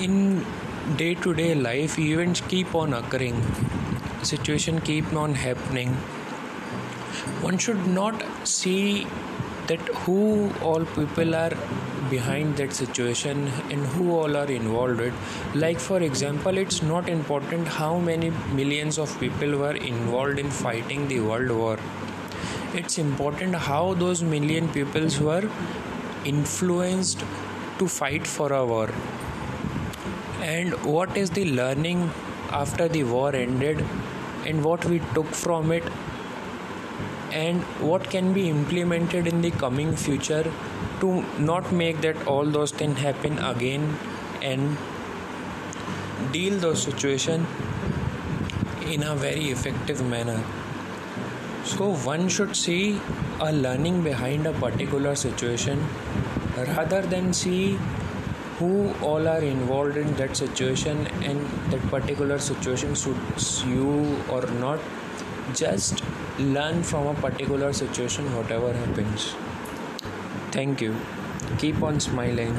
in day to day life events keep on occurring. Situation keep on happening. One should not see that who all people are behind that situation and who all are involved with. Like for example it's not important how many millions of people were involved in fighting the world war. It's important how those million peoples were influenced to fight for a war and what is the learning after the war ended? And what we took from it? And what can be implemented in the coming future to not make that all those things happen again and deal those situation in a very effective manner? So one should see a learning behind a particular situation rather than see who all are involved in that situation and that particular situation suits you or not just learn from a particular situation whatever happens. Thank you. Keep on smiling